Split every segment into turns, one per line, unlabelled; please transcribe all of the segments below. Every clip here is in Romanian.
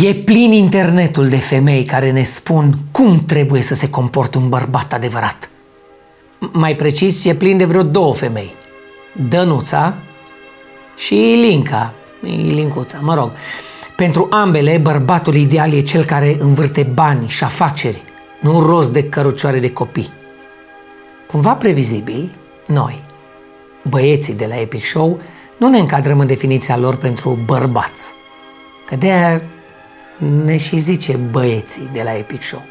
E plin internetul de femei care ne spun cum trebuie să se comporte un bărbat adevărat. Mai precis, e plin de vreo două femei. Dănuța și Ilinca, Ilincuța, mă rog. Pentru ambele, bărbatul ideal e cel care învârte bani și afaceri, nu rost de cărucioare de copii. Cumva previzibil, noi, băieții de la Epic Show, nu ne încadrăm în definiția lor pentru bărbați. Că de aia ne și zice băieții de la Epic Show.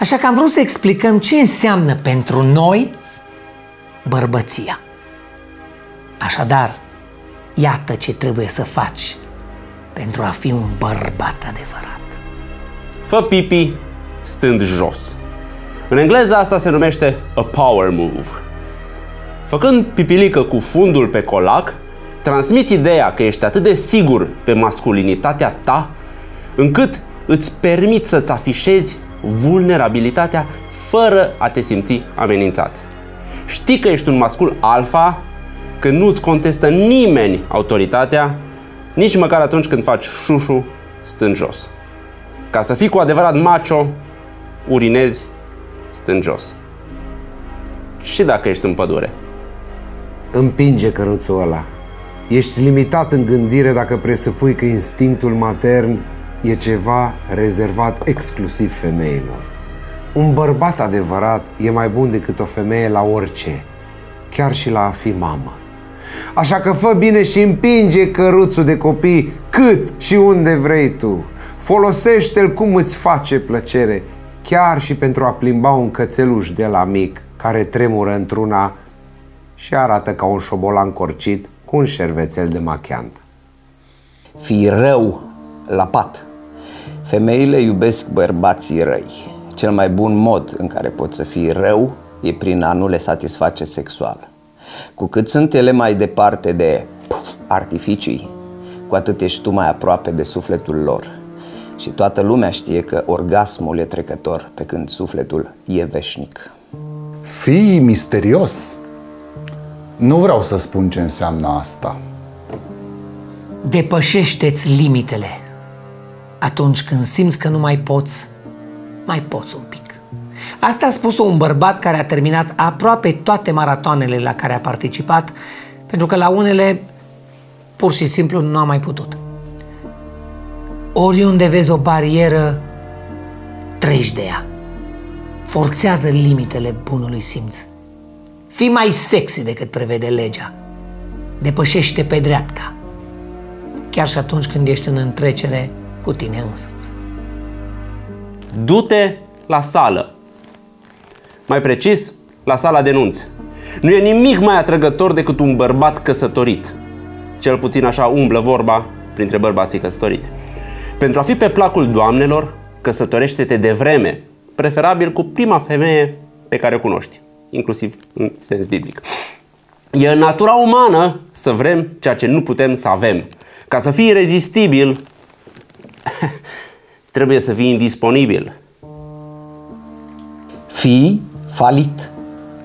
Așa că am vrut să explicăm ce înseamnă pentru noi bărbăția. Așadar, iată ce trebuie să faci pentru a fi un bărbat adevărat.
Fă pipi stând jos. În engleză asta se numește a power move. Făcând pipilică cu fundul pe colac, transmiți ideea că ești atât de sigur pe masculinitatea ta, încât îți permiți să-ți afișezi vulnerabilitatea fără a te simți amenințat. Știi că ești un mascul alfa când nu-ți contestă nimeni autoritatea, nici măcar atunci când faci șușu stând jos. Ca să fii cu adevărat macho, urinezi stând jos. Și dacă ești în pădure.
Împinge căruțul ăla. Ești limitat în gândire dacă presupui că instinctul matern e ceva rezervat exclusiv femeilor. Un bărbat adevărat e mai bun decât o femeie la orice, chiar și la a fi mamă. Așa că fă bine și împinge căruțul de copii cât și unde vrei tu. Folosește-l cum îți face plăcere, chiar și pentru a plimba un cățeluș de la mic care tremură într-una și arată ca un șobolan corcit cu un șervețel de machiantă.
Fii rău la pat. Femeile iubesc bărbații răi. Cel mai bun mod în care poți să fii rău e prin a nu le satisface sexual. Cu cât sunt ele mai departe de artificii, cu atât ești tu mai aproape de sufletul lor. Și toată lumea știe că orgasmul e trecător, pe când sufletul e veșnic.
Fii misterios. Nu vreau să spun ce înseamnă asta.
Depășește-ți limitele. Atunci când simți că nu mai poți, mai poți un pic. Asta a spus un bărbat care a terminat aproape toate maratoanele la care a participat, pentru că la unele pur și simplu nu a mai putut. Oriunde vezi o barieră, treci de ea. Forțează limitele bunului simț. Fii mai sexy decât prevede legea. Depășește pe dreapta. Chiar și atunci când ești în întrecere cu tine însuți.
Du-te la sală. Mai precis, la sala denunț. Nu e nimic mai atrăgător decât un bărbat căsătorit. Cel puțin așa umblă vorba printre bărbații căsătoriți. Pentru a fi pe placul doamnelor, căsătorește-te de vreme, preferabil cu prima femeie pe care o cunoști, inclusiv în sens biblic. E în natura umană să vrem ceea ce nu putem să avem. Ca să fii irezistibil, trebuie să fii indisponibil.
Fii falit.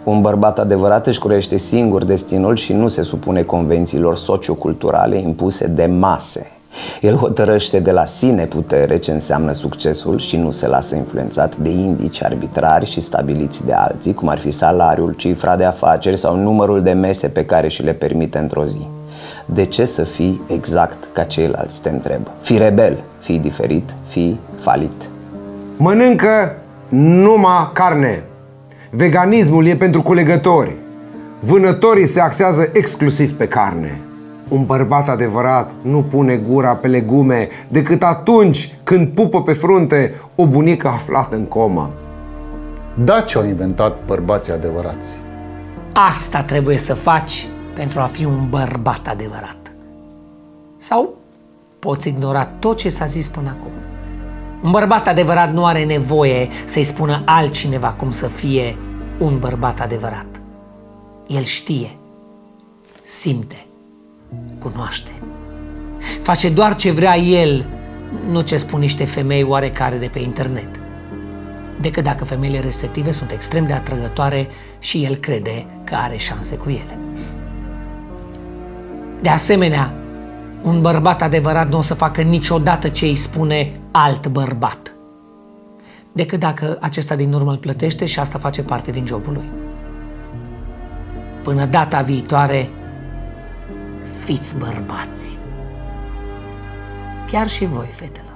Un bărbat adevărat își curește singur destinul și nu se supune convențiilor socioculturale impuse de mase. El hotărăște de la sine putere ce înseamnă succesul și nu se lasă influențat de indici arbitrari și stabiliți de alții, cum ar fi salariul, cifra de afaceri sau numărul de mese pe care și le permite într-o zi. De ce să fii exact ca ceilalți, te întreb? Fii rebel, fii diferit, fii falit.
Mănâncă numai carne. Veganismul e pentru culegători. Vânătorii se axează exclusiv pe carne. Un bărbat adevărat nu pune gura pe legume decât atunci când pupă pe frunte o bunică aflată în comă.
Da, ce au inventat bărbații adevărați.
Asta trebuie să faci pentru a fi un bărbat adevărat. Sau poți ignora tot ce s-a zis până acum. Un bărbat adevărat nu are nevoie să-i spună altcineva cum să fie un bărbat adevărat. El știe, simte, cunoaște. Face doar ce vrea el, nu ce spun niște femei oarecare de pe internet. Decât dacă femeile respective sunt extrem de atrăgătoare și el crede că are șanse cu ele. De asemenea, Un bărbat adevărat nu o să facă niciodată ce îi spune alt bărbat. Decât dacă acesta din urmă îl plătește și asta face parte din jobul lui. Până data viitoare, fiți bărbați. Chiar și voi, fetelor.